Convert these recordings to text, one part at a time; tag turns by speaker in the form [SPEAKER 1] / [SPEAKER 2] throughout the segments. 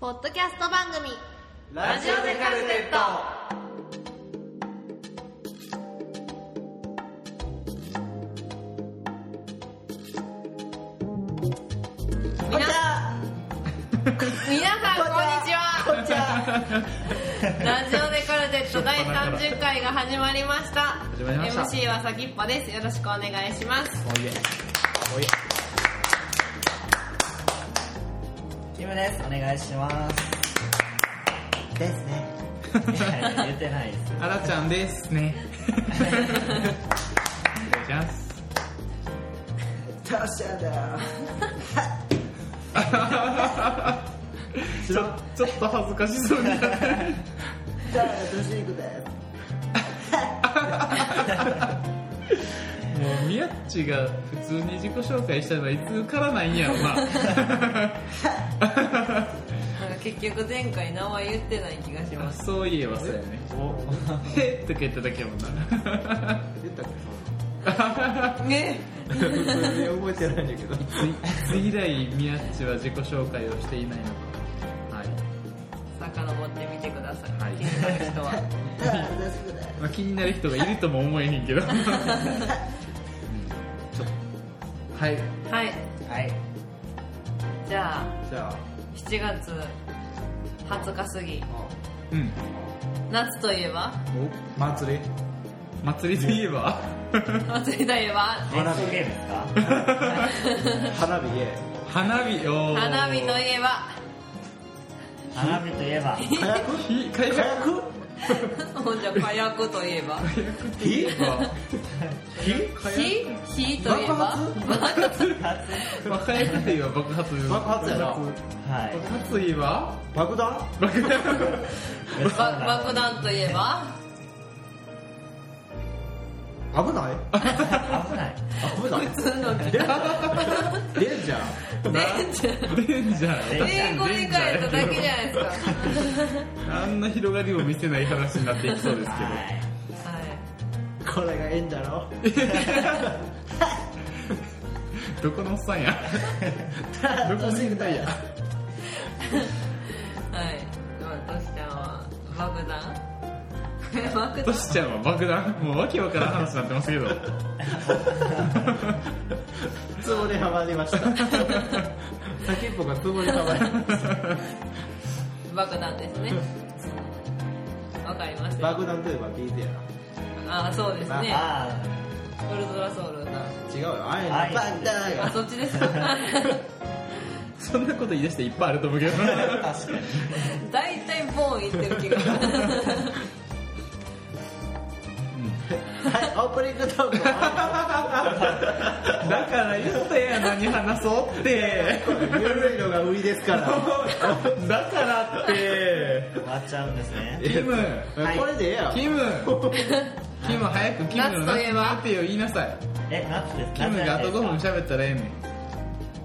[SPEAKER 1] ポッドキャスト番組。
[SPEAKER 2] ラジオでカルテット。
[SPEAKER 1] 皆さんこんにちは。
[SPEAKER 2] こんにちは。
[SPEAKER 1] ラジオでカルテット第30回が始まりました。
[SPEAKER 3] 始まりました。
[SPEAKER 1] MC はさきっぱです。よろしくお願いします。
[SPEAKER 3] おいえ。おい
[SPEAKER 2] キムです。お願いします。ですね。言ってないです
[SPEAKER 3] あらちゃんですね。お願いします。
[SPEAKER 2] タッシャーだ。
[SPEAKER 3] ちょちょっと恥ずかしそうになって。る
[SPEAKER 2] じゃあトシークです
[SPEAKER 3] もうみやっちが普通に自己紹介したのはいつからないんやろな
[SPEAKER 1] なんか結局前回名前言ってない気がします。
[SPEAKER 3] そういえばそうやね。へっ とか言っただけやもんな。
[SPEAKER 2] 言ったっけ
[SPEAKER 1] ね
[SPEAKER 2] 覚え？てないんだけど
[SPEAKER 3] つい以来みやっちは自己紹介をしていないのか。はい、
[SPEAKER 1] 遡ってみてください、
[SPEAKER 3] はい。
[SPEAKER 1] 気になる人は。
[SPEAKER 3] まあ、気になる人がいるとも思えへんけど、うん。ちょっと。はい。
[SPEAKER 1] はい。
[SPEAKER 2] はい
[SPEAKER 1] じゃあ
[SPEAKER 2] じゃ
[SPEAKER 1] 7月20日過ぎ。
[SPEAKER 3] うん。
[SPEAKER 1] 夏といえば？
[SPEAKER 3] お祭り。祭りといえば？
[SPEAKER 1] 祭りといえば？
[SPEAKER 2] 花火ゲームですか？花火ゲ
[SPEAKER 3] 花火おー。
[SPEAKER 1] 花火といえば？
[SPEAKER 2] 花火といえば。火薬
[SPEAKER 3] 火火薬
[SPEAKER 2] 火薬
[SPEAKER 1] ほんじゃ火薬といえば？
[SPEAKER 2] 火？
[SPEAKER 1] 火？火？といえば？
[SPEAKER 3] まあ火薬といえば爆発
[SPEAKER 2] 爆発やな。
[SPEAKER 3] 爆
[SPEAKER 2] はい。
[SPEAKER 3] 発といえば？
[SPEAKER 2] 爆弾？
[SPEAKER 3] 爆弾。
[SPEAKER 1] ば爆弾といえば？
[SPEAKER 2] 危ない？
[SPEAKER 4] 危ない。
[SPEAKER 2] 危ない。
[SPEAKER 1] 普通の
[SPEAKER 2] デンジャー
[SPEAKER 1] デンジャー
[SPEAKER 3] デンジャー
[SPEAKER 1] 英語で書いただけじゃないですか。
[SPEAKER 3] あんな広がりを見せない話になっていきそうですけど。
[SPEAKER 2] はい。
[SPEAKER 1] はい
[SPEAKER 2] これがいいんだろ？
[SPEAKER 3] どこのおっさんや？どこの変態や
[SPEAKER 1] はい。まあトシちゃんは爆弾
[SPEAKER 3] トシちゃんは爆弾？もうわけわからん話になってますけど。
[SPEAKER 2] ツボにはまりました。先っぽがツボにはまりました。
[SPEAKER 1] 爆弾ですね。わかりますよ。
[SPEAKER 2] 爆弾といえば聞いてや
[SPEAKER 1] ああそうですね。
[SPEAKER 2] あ
[SPEAKER 1] ウルトラソウル
[SPEAKER 2] あ違うよ。あい
[SPEAKER 4] はい
[SPEAKER 2] 爆弾
[SPEAKER 1] あそっちですか。
[SPEAKER 3] そんなこと言い出していっぱいあると思うけど。
[SPEAKER 4] 確かに。
[SPEAKER 1] 大体ボーン言ってる気が
[SPEAKER 2] はいオープニングトーク
[SPEAKER 3] だから言ったやん何話そうって。
[SPEAKER 2] ゆるいのが売りですから
[SPEAKER 3] だからって。
[SPEAKER 4] 終わっちゃうんですね。
[SPEAKER 3] キム。
[SPEAKER 2] これでええやん
[SPEAKER 3] キム。キム早くキムの
[SPEAKER 1] 夏といえば
[SPEAKER 3] 夏の言いなさい。
[SPEAKER 4] え夏です。
[SPEAKER 3] キムがあと5分喋ったらええねん。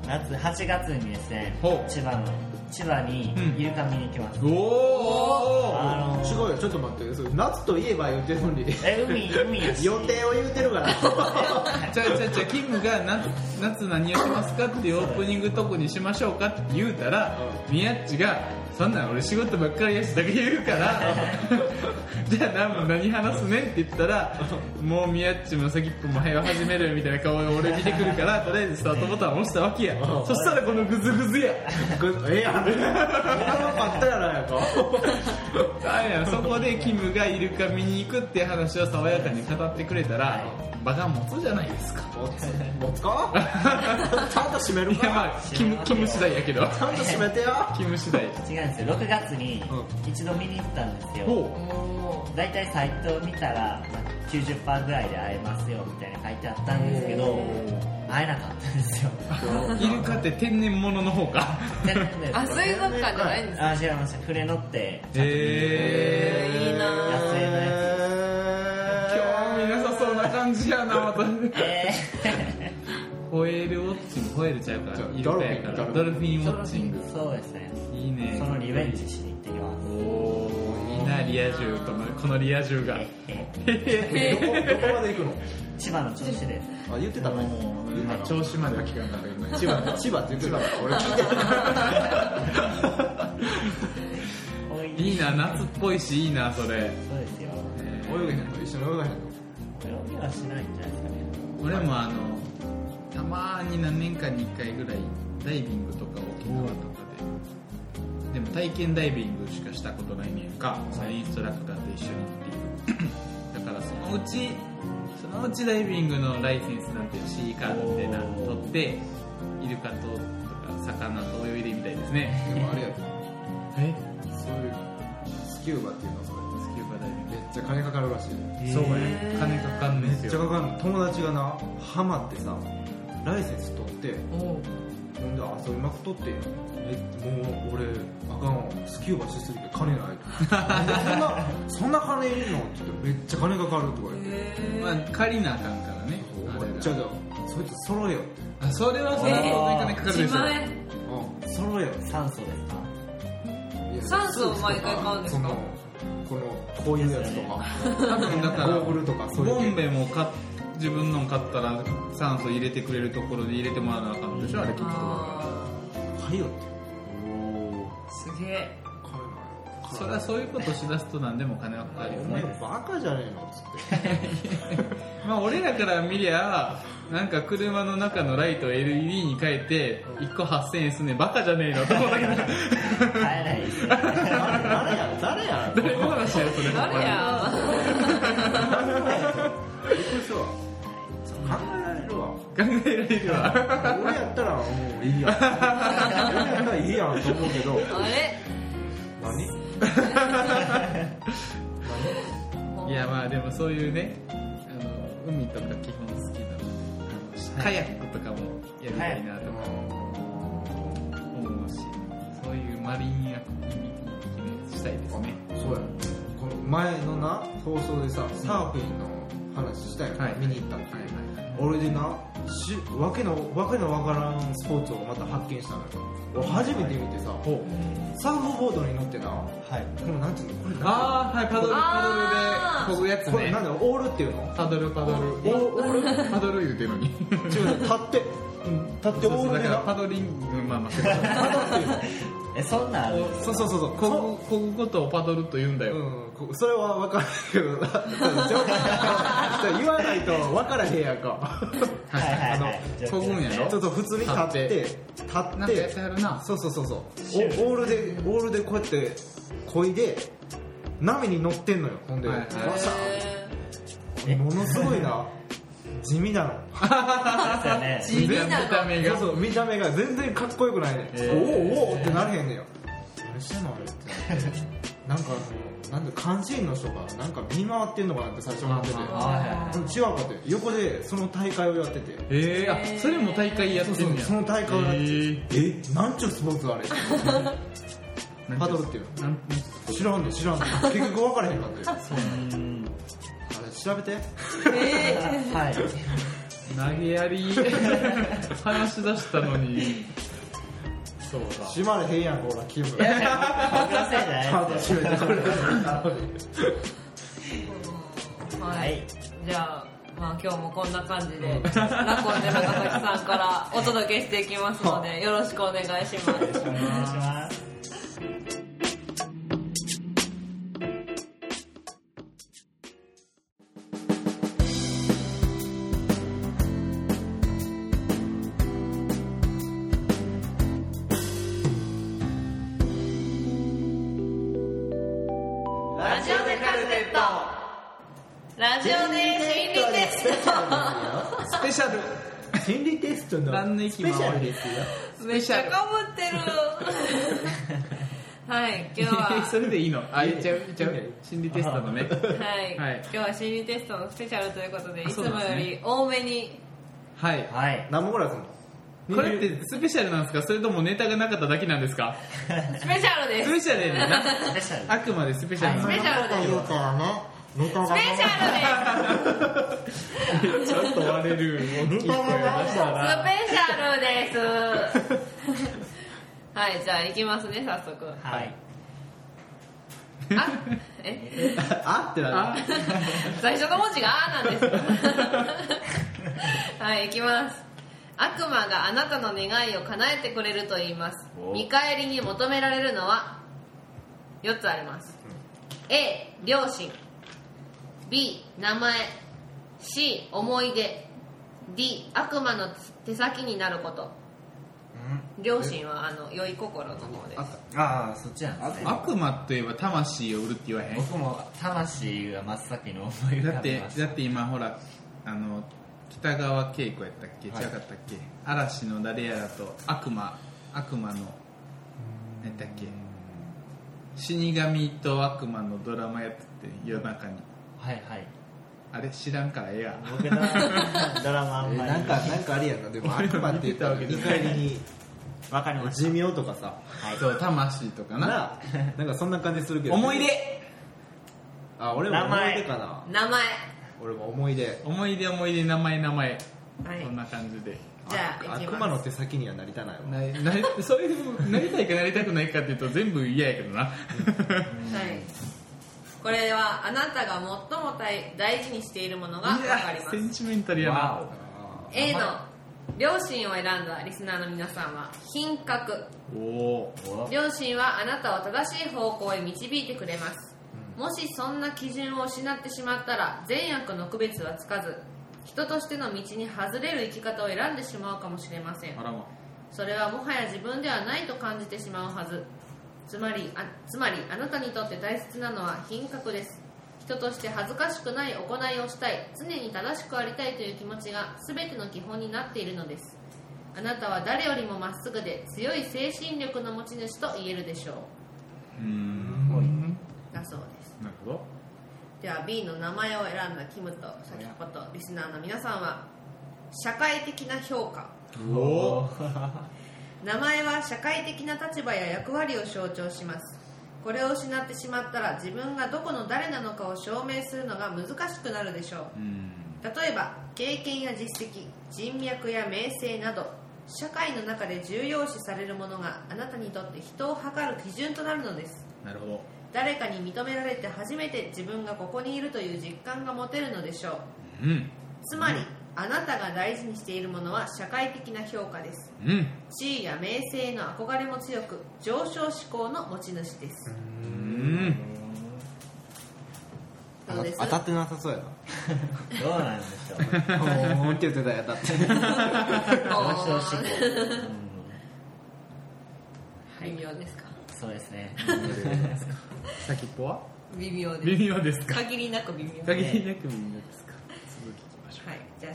[SPEAKER 4] 夏8月にですね
[SPEAKER 3] ほう。
[SPEAKER 4] 千葉の千葉に
[SPEAKER 3] うん
[SPEAKER 4] イルカ見に行きます、
[SPEAKER 3] おお
[SPEAKER 4] あの
[SPEAKER 2] すごい。よちょっと待って。それ夏といえば言ってるのに
[SPEAKER 4] え海海やし。
[SPEAKER 2] 予定を言うてるから。
[SPEAKER 3] じゃあじゃあじゃあキムが夏夏何をしますかっていうオープニングトークにしましょうかって言うたらみやっちがそんなん俺仕事ばっかりやしだけ言うから。じゃあ何も何話すねんって言ったらもうみやっちも先っぽも早始めるみたいな顔で俺見てくるからとりあえずスタートボタンを押したわけや。
[SPEAKER 2] うん。
[SPEAKER 3] そしたらこのグズグズや。
[SPEAKER 2] ぐええやん面白かったやないか。
[SPEAKER 3] あれやそこでキムがイルカ見に行くっていう話を爽やかに語ってくれたら場が持つじゃないですか。
[SPEAKER 2] 持つ持つか？ちゃんと閉める
[SPEAKER 3] いや ま
[SPEAKER 2] か
[SPEAKER 3] あキムキム次第やけど。
[SPEAKER 2] ちゃんと閉めてや
[SPEAKER 3] キム次第。
[SPEAKER 4] 違うんですよ。6月に
[SPEAKER 2] う
[SPEAKER 4] 一度見に行ったんですよ、
[SPEAKER 3] ほ
[SPEAKER 1] も
[SPEAKER 4] 大体サイトを見たらまあ90%ぐらいで会えますよみたいな書いてあったんですけど会えなかったんですよ。
[SPEAKER 3] う イルカって天然物の方か。
[SPEAKER 1] あ水族館じゃないんですか？
[SPEAKER 4] あ違いました船乗って。
[SPEAKER 3] え
[SPEAKER 1] いいな
[SPEAKER 4] 野生のや
[SPEAKER 3] 興味なさそうな感じやなまた。
[SPEAKER 4] え
[SPEAKER 3] ホエールウォッチングホエールちゃうからイルカやから。ド
[SPEAKER 2] ド
[SPEAKER 3] ルフィンウォッチ。ング
[SPEAKER 4] ー、そうですね。
[SPEAKER 3] いいね。
[SPEAKER 4] そのリベンジしに行ってきます。
[SPEAKER 3] おーいなリア充このこのリア充が。
[SPEAKER 4] え
[SPEAKER 2] どこどこまで行くの
[SPEAKER 4] 千葉の銚子で
[SPEAKER 2] あ言ってたね
[SPEAKER 3] 今調子までは聞かなかったけどね
[SPEAKER 2] 千葉千葉って言ってたから俺聞いてた
[SPEAKER 3] いいな夏っぽいしいいなそれ、
[SPEAKER 4] そうですよ
[SPEAKER 3] え
[SPEAKER 2] 泳げへんの一緒に泳がへんの
[SPEAKER 4] 泳ぎはしないんじゃないですかね
[SPEAKER 3] 俺もあのたまに何年かに1回ぐらいダイビングとか沖縄とかででも体験ダイビングしかしたことないねんか、そのインストラクターと一緒にっていう。だからそのうちそのうちダイビングのライセンスなんて C カードみたいなの取ってイルカととか魚と泳いでみたいですね。
[SPEAKER 2] でもあれやで
[SPEAKER 3] え？
[SPEAKER 2] そういうスキューバっていうのはそれ
[SPEAKER 3] スキューバダイビング。
[SPEAKER 2] めっちゃ金かかるらしい。
[SPEAKER 3] そうや金かかん
[SPEAKER 2] めっ
[SPEAKER 3] ですよ。
[SPEAKER 2] ちゃかかるの友達がなハマってさライセンス取ってんで遊びまくっとって。えもう俺あかんわ。スキューバしすぎて金ない そんなそんな金いるの？って言ってめっちゃ金かかるとか言って。
[SPEAKER 1] へ
[SPEAKER 3] まあ借りなあかんからね。
[SPEAKER 2] じゃあじゃあそいつ揃えよ。
[SPEAKER 3] あそれはそれは金かかるでしょ。
[SPEAKER 2] うん。揃えよ。
[SPEAKER 4] 酸素ですか？
[SPEAKER 1] 酸素を毎回買うんですか？
[SPEAKER 2] そのこのこういうやつとか。
[SPEAKER 3] 多分だから
[SPEAKER 2] ゴーグルとかそういう
[SPEAKER 3] ボ
[SPEAKER 2] 系
[SPEAKER 3] ンベも買っ自分の買ったら酸素入れてくれるところで入れてもらわなあかんでしょ？あれきっと
[SPEAKER 1] あ
[SPEAKER 2] はいよって
[SPEAKER 1] ーすげえ。
[SPEAKER 3] それはそういうことしだすと何でも金はかかるよ
[SPEAKER 2] お前
[SPEAKER 3] ね
[SPEAKER 2] バカじゃねえのっつって。
[SPEAKER 3] まあ俺らから見りゃなんか車の中のライトを LED に変えて1個8000円すんねん。バカじゃねえの。と思ったけど
[SPEAKER 4] 買えないです。ね
[SPEAKER 2] 誰や誰や。
[SPEAKER 3] 誰の話やそれ。
[SPEAKER 1] 誰や
[SPEAKER 2] びっくりしたわ考えられるわ。
[SPEAKER 3] 考えられるわ
[SPEAKER 2] 俺やったらもういいやん。俺やったらいいやんと思うけど。
[SPEAKER 1] あれ？
[SPEAKER 2] 何？
[SPEAKER 3] いやまあでもそういうねあの海とか基本好きなのであのカヤックとかもやりたいなとか思うしそういうマリンアクティビティしたいですね。
[SPEAKER 2] そうや。この前のな放送でさサーフィンの話したよ、
[SPEAKER 3] はい
[SPEAKER 2] 見に行ったっていう、俺でなしわけのわけのわからんスポーツをまた発見したのよ。俺初めて見てさ、サーフボードに乗ってな
[SPEAKER 4] はい。
[SPEAKER 2] このなんていうの？これ
[SPEAKER 3] ああはいパドルパドルで漕ぐやつね。
[SPEAKER 2] これなんだろうオールっていうの？
[SPEAKER 3] パドルパドル。
[SPEAKER 2] オール
[SPEAKER 3] パドル言うてるのに
[SPEAKER 2] 違うね立って、うん、立ってオールでな
[SPEAKER 3] パドリングまあまあ
[SPEAKER 2] パドルっていうの
[SPEAKER 4] えそんなんある
[SPEAKER 2] そうそうそうそう。
[SPEAKER 3] 漕ぐ漕ぐことをパドルと言うんだよ、
[SPEAKER 2] うん、こそれは分からんけど。な言わないと分からへんやんか
[SPEAKER 4] はいはい
[SPEAKER 2] あの
[SPEAKER 4] はい
[SPEAKER 3] 漕ぐんやろ
[SPEAKER 2] ちょっと普通に立って立
[SPEAKER 3] って
[SPEAKER 2] そうそうそうそうおオールでオールでこうやって漕いで波に乗ってんのよほんで、
[SPEAKER 3] はいはい
[SPEAKER 2] わし
[SPEAKER 1] へ
[SPEAKER 2] ゃものすごいな地味なの。
[SPEAKER 1] 地味な
[SPEAKER 3] 見た目が
[SPEAKER 2] そうそう見た目が全然かっこよくない。ね、おおおおってなれへんねんよ何してんのあれって。なんかあのなんで監視員の人がなんか見回ってんのかなって最初思ってて。違うかって。横でその大会をやってて。
[SPEAKER 3] えー、あそれも大会やってんねや。
[SPEAKER 2] そうそうその大会をやってて。
[SPEAKER 3] えー。
[SPEAKER 2] えなんちゅうスポーツあれ？パドルっていうの？知らんねん知らんねん。結局分からへんかったよ
[SPEAKER 4] うん
[SPEAKER 2] あれ調べて。
[SPEAKER 1] え
[SPEAKER 4] はい。
[SPEAKER 3] 投げやり。話し出したのに。そうだ。
[SPEAKER 2] 閉まれへんやんほらキム。
[SPEAKER 4] 僕のせい。じゃないですよ
[SPEAKER 2] 閉めてくれ
[SPEAKER 1] ーは
[SPEAKER 4] はい。い
[SPEAKER 1] じゃあまあ今日もこんな感じでラコンで長崎さんからお届けしていきますのでよろしくお願いします。
[SPEAKER 4] お願いします
[SPEAKER 1] テスト
[SPEAKER 2] の
[SPEAKER 3] 何の息も
[SPEAKER 2] スペシャルですよ。
[SPEAKER 1] めっちゃかぶってる。はい今日は。
[SPEAKER 3] それでいいの？あ言っちゃう言っちゃう心理テストのね。
[SPEAKER 1] はい、
[SPEAKER 3] はい。
[SPEAKER 1] 今日は心理テストのスペシャルということでいつもより多めに。
[SPEAKER 3] はい。
[SPEAKER 4] はい。
[SPEAKER 2] 何本ぐらいすんの
[SPEAKER 3] これってスペシャルなんですか？それともネタがなかっただけなんですか？
[SPEAKER 1] スペシャルです。
[SPEAKER 3] スペシャルやねんな。
[SPEAKER 4] スペシャル。
[SPEAKER 3] あくまでスペシャルなんで
[SPEAKER 1] スペシャルです。
[SPEAKER 2] 言うからねネタが
[SPEAKER 1] スペシャルです。
[SPEAKER 3] ちょっと割れる大きい声を出した
[SPEAKER 1] ス
[SPEAKER 3] ら
[SPEAKER 1] ペシャルです。はいじゃあ行きますね早速。
[SPEAKER 4] はい。
[SPEAKER 1] あ え？
[SPEAKER 2] あ？ってな
[SPEAKER 1] 最初の文字が「あ」なんです。はい行きます。悪魔があなたの願いを叶えてくれると言います。
[SPEAKER 4] お。
[SPEAKER 1] 見返りに求められるのは4つあります。A 両親 B 名前 C 思い出 D 悪魔の手先になること。両親はあの良い心の方です。
[SPEAKER 4] ああそっちなんですね。
[SPEAKER 3] 悪魔といえば魂を売るって言わへん？
[SPEAKER 4] 僕も魂が真っ先に思い浮
[SPEAKER 3] だってだって今ほらあの北川景子やったっけ？違
[SPEAKER 2] はい。
[SPEAKER 3] かったっけ？嵐の誰やらと悪魔悪魔の何やったっけ？死神と悪魔のドラマやってて夜中に
[SPEAKER 4] はいはい。
[SPEAKER 3] あれ知らんからええや
[SPEAKER 4] 僕ドラ ドラマあんまり。
[SPEAKER 2] えなんかなんかあれやんな。でも悪魔って言ったら 見返りに
[SPEAKER 4] わかりました
[SPEAKER 2] 寿命とかさ。
[SPEAKER 3] そう魂とかな。
[SPEAKER 2] ななんかそんな感じするけど。
[SPEAKER 3] 思い出。
[SPEAKER 2] あ俺も思
[SPEAKER 4] 名前
[SPEAKER 2] い出かな。
[SPEAKER 1] 名前。
[SPEAKER 2] 俺も思い出。
[SPEAKER 3] 思い出思い出名前名前。
[SPEAKER 1] はい。
[SPEAKER 3] そんな感じで。
[SPEAKER 1] じゃあ
[SPEAKER 2] 悪魔の手先にはなりたないわ。
[SPEAKER 3] ななそういうなりたいかなりたくないかっていうと全部嫌やけどな。
[SPEAKER 1] はいこれはあなたが最も大大事にしているものが分かりま
[SPEAKER 3] セン
[SPEAKER 1] す
[SPEAKER 3] チメンタルやな。
[SPEAKER 2] あ
[SPEAKER 1] A の両親を選んだリスナーの皆さんは品格。
[SPEAKER 3] おお
[SPEAKER 4] お
[SPEAKER 1] 両親はあなたを正しい方向へ導いてくれます、もしそんな基準を失ってしまったら善悪の区別はつかず人としての道に外れる生き方を選んでしまうかもしれません。
[SPEAKER 3] あらま。
[SPEAKER 1] それはもはや自分ではないと感じてしまうはずつまりあつまりあなたにとって大切なのは品格です。人として恥ずかしくない行いをしたい。常に正しくありたいという気持ちが全ての基本になっているのです。あなたは誰よりもまっすぐで強い精神力の持ち主と言えるでしょう。
[SPEAKER 3] うーん。
[SPEAKER 1] だそうです。
[SPEAKER 3] なるほど。
[SPEAKER 1] では B の名前を選んだキムと先ほどリスナーの皆さんは社会的な評価。
[SPEAKER 3] おお
[SPEAKER 1] 名前は社会的な立場や役割を象徴します。これを失ってしまったら自分がどこの誰なのかを証明するのが難しくなるでしょう。
[SPEAKER 3] うん。
[SPEAKER 1] 例えば経験や実績人脈や名声など社会の中で重要視されるものがあなたにとって人を測る基準となるのです。
[SPEAKER 3] なるほど。
[SPEAKER 1] 誰かに認められて初めて自分がここにいるという実感が持てるのでしょう。
[SPEAKER 3] うん。
[SPEAKER 1] つまりあなたが大事にしているものは社会的な評価です。
[SPEAKER 3] うん。
[SPEAKER 1] 地位や名声への憧れも強く上昇志向の持ち主です。
[SPEAKER 3] うん。
[SPEAKER 1] どうです？
[SPEAKER 2] 当たってなさそうや
[SPEAKER 4] どうなんでしょう
[SPEAKER 2] なもうって言ってたや当たって。
[SPEAKER 4] 上昇志向。
[SPEAKER 1] 微妙ですか？
[SPEAKER 4] そうですね。
[SPEAKER 3] 先っぽは
[SPEAKER 1] 微妙です。
[SPEAKER 3] 微妙ですか？
[SPEAKER 1] 限りなく微妙
[SPEAKER 3] 限りなく微妙です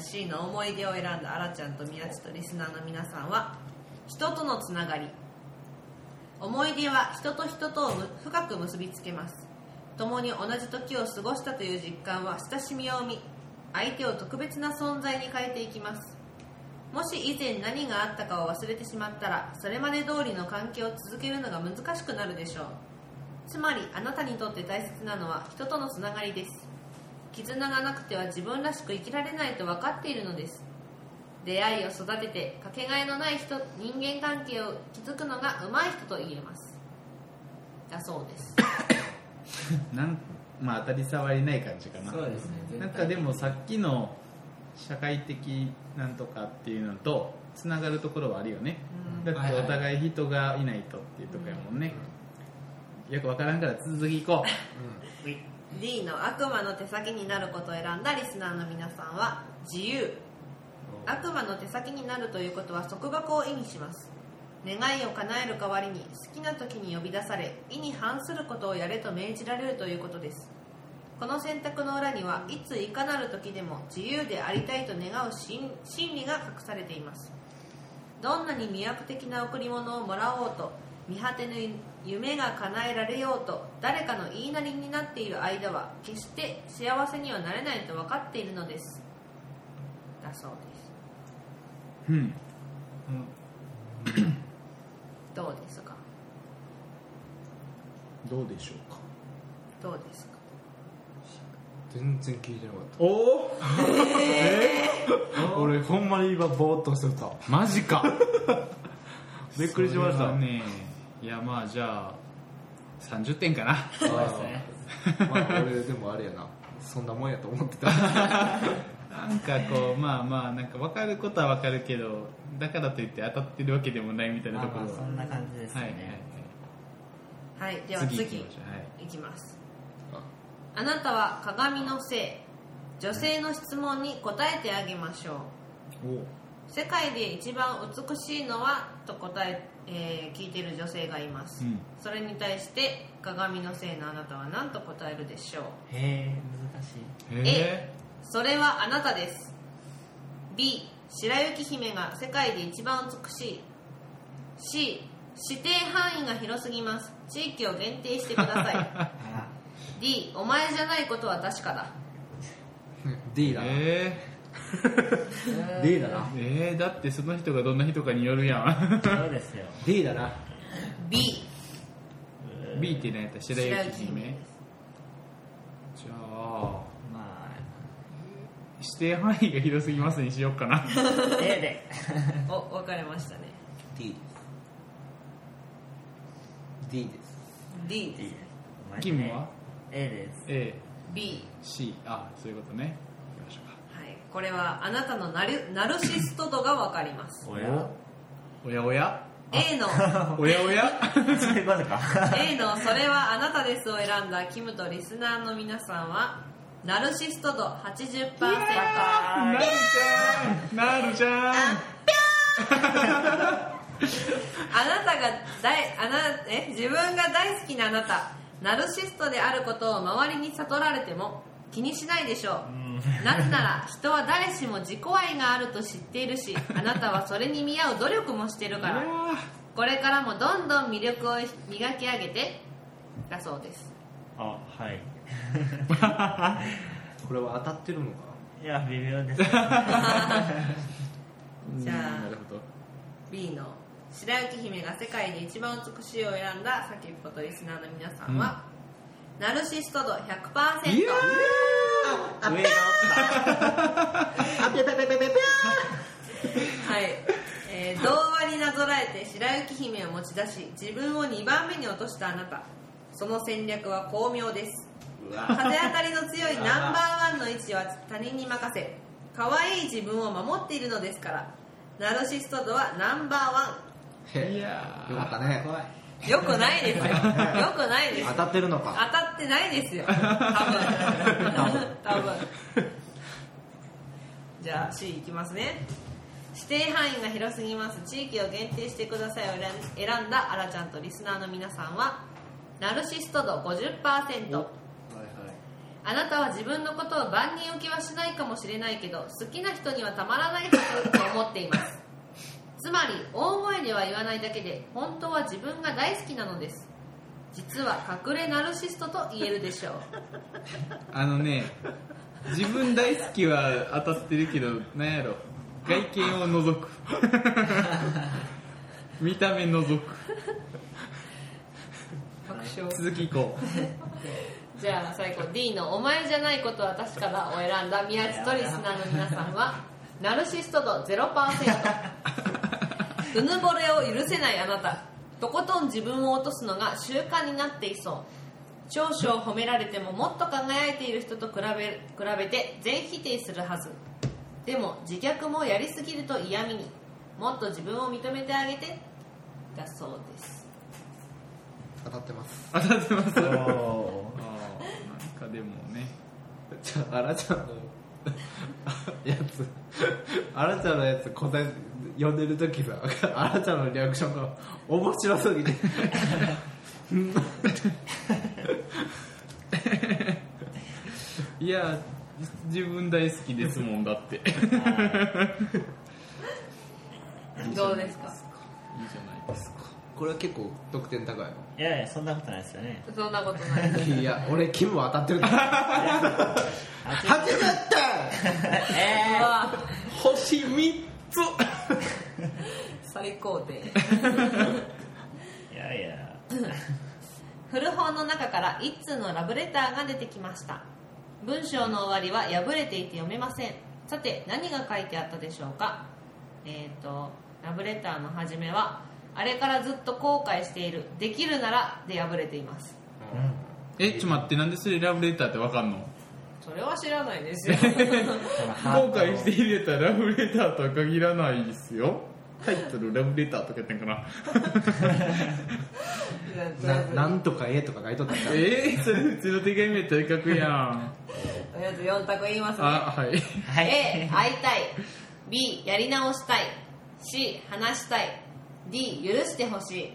[SPEAKER 1] C の思い出を選んだあらちゃんと宮地とリスナーの皆さんは人とのつながり。思い出は人と人とを深く結びつけます。共に同じ時を過ごしたという実感は親しみを生み相手を特別な存在に変えていきます。もし以前何があったかを忘れてしまったらそれまで通りの関係を続けるのが難しくなるでしょう。つまりあなたにとって大切なのは人とのつながりです。絆がなくては自分らしく生きられないと分かっているのです。出会いを育ててかけがえのない人人間関係を築くのが上手い人と言えます。だそうです。
[SPEAKER 3] う なんまあ当たり障りない感じかな。
[SPEAKER 4] そうですね。
[SPEAKER 3] なんかでもさっきの社会的なんとかっていうのとつながるところはあるよね、だってお互い人がいないとっていうとこやもんね、よくわからんから続きいこ
[SPEAKER 1] D の悪魔の手先になることを選んだリスナーの皆さんは自由。悪魔の手先になるということは束縛を意味します。願いを叶える代わりに好きな時に呼び出され意に反することをやれと命じられるということです。この選択の裏にはいついかなる時でも自由でありたいと願う心理が隠されています。どんなに魅惑的な贈り物をもらおうと見果てぬ夢が叶えられようと誰かの言いなりになっている間は決して幸せにはなれないと分かっているのです。だそうです。
[SPEAKER 3] ううん。
[SPEAKER 1] どうですか？
[SPEAKER 3] どうでしょうか？
[SPEAKER 1] どうですか？
[SPEAKER 2] 全然聞いてなかっ
[SPEAKER 3] おお
[SPEAKER 2] た俺ほんまに今ぼーっとしてた。
[SPEAKER 3] マジか。
[SPEAKER 2] びっくりしました。
[SPEAKER 3] ねいやまあじゃあ30点かな。
[SPEAKER 4] そうですね。
[SPEAKER 2] まあ俺でもあれやな。そんなもんやと思ってた。
[SPEAKER 3] なんかこうまあまあなんか分かることは分かるけどだからといって当たってるわけでもないみたいな
[SPEAKER 4] まあ
[SPEAKER 3] ところ。は
[SPEAKER 4] まあそんな感じです
[SPEAKER 3] はいはい
[SPEAKER 4] ね
[SPEAKER 1] はいでは次
[SPEAKER 3] 次行きましょう。はい。
[SPEAKER 1] いきます。あ。なたは鏡のせい女性の質問に答えてあげましょう世界で一番美しいのはと答ええー聞いている女性がいます、
[SPEAKER 3] うん。
[SPEAKER 1] それに対して鏡のせいのあなたは何と答えるでしょう？
[SPEAKER 4] へえ難しい。
[SPEAKER 3] へ
[SPEAKER 1] A それはあなたです。B 白雪姫が世界で一番美しい。C 指定範囲が広すぎます。地域を限定してください。
[SPEAKER 4] あ
[SPEAKER 1] D お前じゃないことは確かだ。
[SPEAKER 2] D だ。な
[SPEAKER 3] え
[SPEAKER 2] D だな。
[SPEAKER 3] ー、えー、だってその人がどんな人かによるやん。
[SPEAKER 4] そうですよ。
[SPEAKER 2] D だな。
[SPEAKER 1] B
[SPEAKER 3] B って何やった？白
[SPEAKER 1] 白
[SPEAKER 3] 雪
[SPEAKER 1] 雪姫
[SPEAKER 3] 姫じゃあ
[SPEAKER 4] ま
[SPEAKER 3] 指定範囲が広すぎますにしようかな。
[SPEAKER 4] あ A で。
[SPEAKER 1] お分かれましたね。
[SPEAKER 2] D です。D です
[SPEAKER 1] D です
[SPEAKER 3] キムは
[SPEAKER 4] ？A です。
[SPEAKER 3] A
[SPEAKER 1] B
[SPEAKER 3] C あそういうことね
[SPEAKER 1] これはあなたのナルナルシスト度が分かります。
[SPEAKER 4] おや。
[SPEAKER 3] おやおや
[SPEAKER 1] ？A の。
[SPEAKER 3] おやおや？
[SPEAKER 4] そういうことか。
[SPEAKER 1] A の「それはあなたです」を選んだキムとリスナーの皆さんはナルシスト度80%
[SPEAKER 3] なるちゃんなるちゃん。
[SPEAKER 1] あなたが大あなえ自分が大好きなあなたナルシストであることを周りに悟られても気にしないでしょうなぜなら人は誰しも自己愛があると知っているしあなたはそれに見合う努力もしてるから。これからもどんどん魅力を磨き上げてだそうです。
[SPEAKER 4] あはい。
[SPEAKER 2] これは当たってるのか？
[SPEAKER 4] いや微妙です。
[SPEAKER 1] じゃあ
[SPEAKER 3] なるほど。
[SPEAKER 1] B の白雪姫が世界で一番美しいを選んだ先っぽとリスナーの皆さんは、ナルシスト度100%
[SPEAKER 3] いや
[SPEAKER 4] 上が
[SPEAKER 1] はい、えー。童話になぞらえて白雪姫を持ち出し自分を2番目に落としたあなたその戦略は巧妙です風当たりの強いナンバーワンの位置は他人に任せ可愛い自分を守っているのですからナルシスト度はナンバーワ
[SPEAKER 3] い
[SPEAKER 2] へえ
[SPEAKER 3] や
[SPEAKER 2] よかったね
[SPEAKER 1] ンよくないですよ。よくないです。
[SPEAKER 2] 当たってるの
[SPEAKER 1] 当
[SPEAKER 2] か
[SPEAKER 1] たってないですよ。多分。多分。じゃあ C いきますね。指定範囲が広すぎます。地域を限定してくださいを選んだあらちゃんとリスナーの皆さんはナルシスト度50%あなたは自分のことを万人受けはしないかもしれないけど好きな人にはたまらないはずと思っていますつまり大声では言わないだけで本当は自分が大好きなのです。実は隠れナルシストと言えるでしょう。
[SPEAKER 3] あのね自分大好きは当たってるけどなんやろ。外見を除く。見た目除く。続きいこう。
[SPEAKER 1] じゃあ最後 D の「お前じゃないことは確かだ」を選んだ宮地とリスナーの皆さんはナルシスト度0% うぬぼれを許せないあなた。とことん自分を落とすのが習慣になっていそう。長所を褒められてももっと輝いている人と比べ比べて全否定するはず。でも自虐もやりすぎると嫌味に。もっと自分を認めてあげて。だそうです。
[SPEAKER 2] 当たってます。
[SPEAKER 3] 当たってます。あー
[SPEAKER 4] お
[SPEAKER 3] なんかでもね。
[SPEAKER 2] じゃああらちゃん。のやつ。あらちゃんのやつ答え読んでる時さあらちゃんのリアクションが面白すぎて。
[SPEAKER 3] いや自分大好きですもんだって。いい
[SPEAKER 1] どうですか？
[SPEAKER 3] じゃないですか
[SPEAKER 2] これは結構得点高い
[SPEAKER 4] いやいやそんなことないですよね。
[SPEAKER 1] そんなことない。
[SPEAKER 2] のいや俺キムは当たってるから。80点
[SPEAKER 4] え
[SPEAKER 1] うわ
[SPEAKER 3] 星3つ。
[SPEAKER 1] 最高点。
[SPEAKER 4] ー、いやいや。
[SPEAKER 1] 古本の中から一通のラブレターが出てきました。文章の終わりは破れていて読めません。さて何が書いてあったでしょうか？えっ、とラブレターの始めはあれからずっと後悔している。できるならで破れています。
[SPEAKER 3] えちょっと待ってなんでそれラブレターってわかんの？
[SPEAKER 1] それは知らないですよ。
[SPEAKER 3] 後悔しているやったらラブレターとは限らないですよ。タイトルラブレターとかやったんかな。
[SPEAKER 2] な なんとかえとか書いとったから
[SPEAKER 3] えー、それ普通の手紙やったら書くやん。
[SPEAKER 1] とりあえず4択言いますね。
[SPEAKER 3] あはい
[SPEAKER 4] はい。
[SPEAKER 1] A 会いたい。B やり直したい。C 話したい D 許してほしい。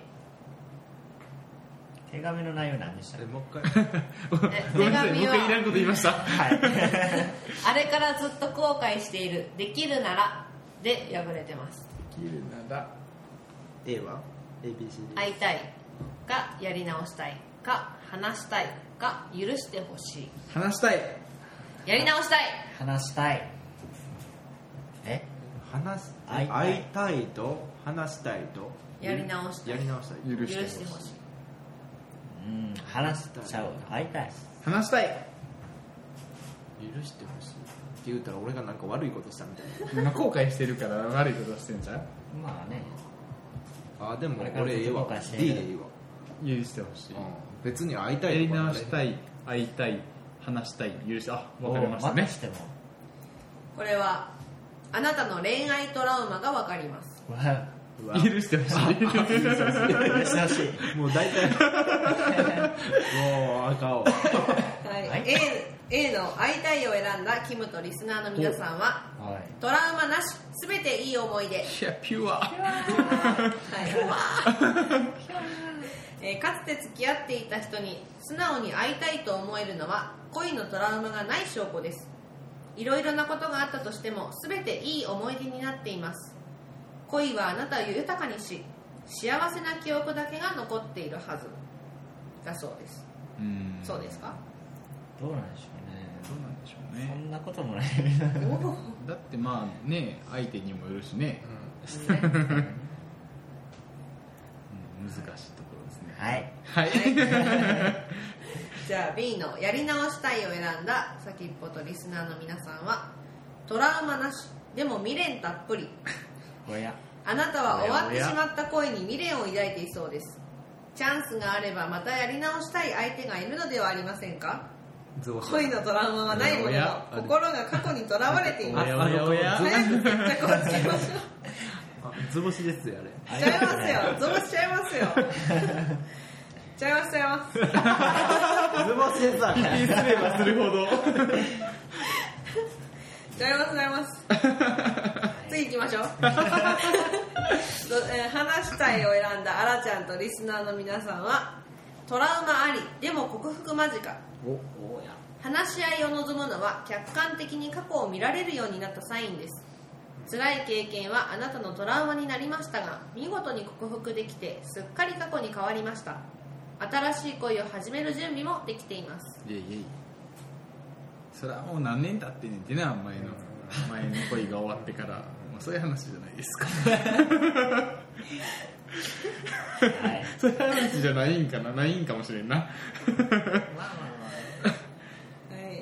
[SPEAKER 4] 手紙の内容何でした？
[SPEAKER 2] もう一回。
[SPEAKER 1] 手紙は
[SPEAKER 3] 僕いらんこと言いました？
[SPEAKER 4] けはい。
[SPEAKER 1] あれからずっと後悔している。できるならで破れてます。
[SPEAKER 3] できるなら
[SPEAKER 2] A は ?ABCD
[SPEAKER 1] 会いたいかやり直したいか話したいか許してほしい。
[SPEAKER 3] 話したい。
[SPEAKER 1] やり直したい。
[SPEAKER 4] 話したい。え？
[SPEAKER 2] 話す
[SPEAKER 4] 会いたい。
[SPEAKER 2] 会いたいと話したいと？
[SPEAKER 1] やり直したい。
[SPEAKER 2] やり直したい
[SPEAKER 3] 許
[SPEAKER 1] 許
[SPEAKER 3] してほしい。
[SPEAKER 1] してほしい
[SPEAKER 4] うん。話しちゃう会いたい。
[SPEAKER 3] 話したい。
[SPEAKER 2] 許してほしい。って言うたら俺がなんか悪いことしたみたい
[SPEAKER 3] 今後悔してるから悪いことしてんじゃん
[SPEAKER 4] まあね。
[SPEAKER 2] なあでも俺
[SPEAKER 4] 悔して
[SPEAKER 2] D でいいわ、
[SPEAKER 3] 許してほしい。
[SPEAKER 2] うん、別に会いた
[SPEAKER 3] やり
[SPEAKER 2] いとか
[SPEAKER 3] 直したい。会いたい。話したい。許してあわかりましたね。
[SPEAKER 4] おまたしても。
[SPEAKER 1] これはあなたの恋愛トラウマがわかります
[SPEAKER 3] 許してほしい
[SPEAKER 4] 許してほしい。
[SPEAKER 2] もう大体。もうあかんわ
[SPEAKER 1] はい、
[SPEAKER 4] はい。
[SPEAKER 1] A, A の「会いたい」を選んだキムとリスナーの皆さんは
[SPEAKER 4] はい。
[SPEAKER 1] トラウマなしすべていい思い出、
[SPEAKER 3] いやピュア。
[SPEAKER 1] はい。えーかつて付き合っていた人に素直に会いたいと思えるのは恋のトラウマがない証拠です。いろいろなことがあったとしても全ていい思い出になっています恋はあなたを豊かにし幸せな記憶だけが残っているはず。だそうです。
[SPEAKER 3] うん。
[SPEAKER 1] そうですか？
[SPEAKER 4] どうなんでしょうね。
[SPEAKER 3] どうなんでしょう
[SPEAKER 4] そ
[SPEAKER 3] ね
[SPEAKER 4] んなこともない。
[SPEAKER 3] だってまあね相手にもよるしね、
[SPEAKER 1] ね
[SPEAKER 3] うん、難しいところですね。
[SPEAKER 4] はい。
[SPEAKER 3] はい。
[SPEAKER 1] じゃあ B の「やり直したい」を選んだ先っぽとリスナーの皆さんはトラウマなしでも未練たっぷりあなたは終わってしまった恋に未練を抱いていそうです。チャンスがあればまたやり直したい相手がいるのではありませんか？恋のトラウマはないものの心が過去にとらわれています。
[SPEAKER 3] おやおや。
[SPEAKER 1] 早く決着をつけましょう
[SPEAKER 2] あ図星です。よあれ。
[SPEAKER 1] ちゃいますよ。ゾロしちゃいますよ。ちゃいますちゃいます
[SPEAKER 2] 図星ですあれ
[SPEAKER 3] すればするほど。
[SPEAKER 1] ちゃいますちゃいます次行きましょう。話したいを選んだあらちゃんとリスナーの皆さんはトラウマありでも克服間近。
[SPEAKER 4] お。や。
[SPEAKER 1] 話し合いを望むのは客観的に過去を見られるようになったサインです。辛い経験はあなたのトラウマになりましたが見事に克服できてすっかり過去に変わりました。新しい恋を始める準備もできています。
[SPEAKER 3] いやいやいやそれはもう何年経ってんねんってな前の。前の恋が終わってからもうそういう話じゃないですか。
[SPEAKER 4] はい。
[SPEAKER 3] そういう話じゃないんかなないんかもしれんな。
[SPEAKER 1] はい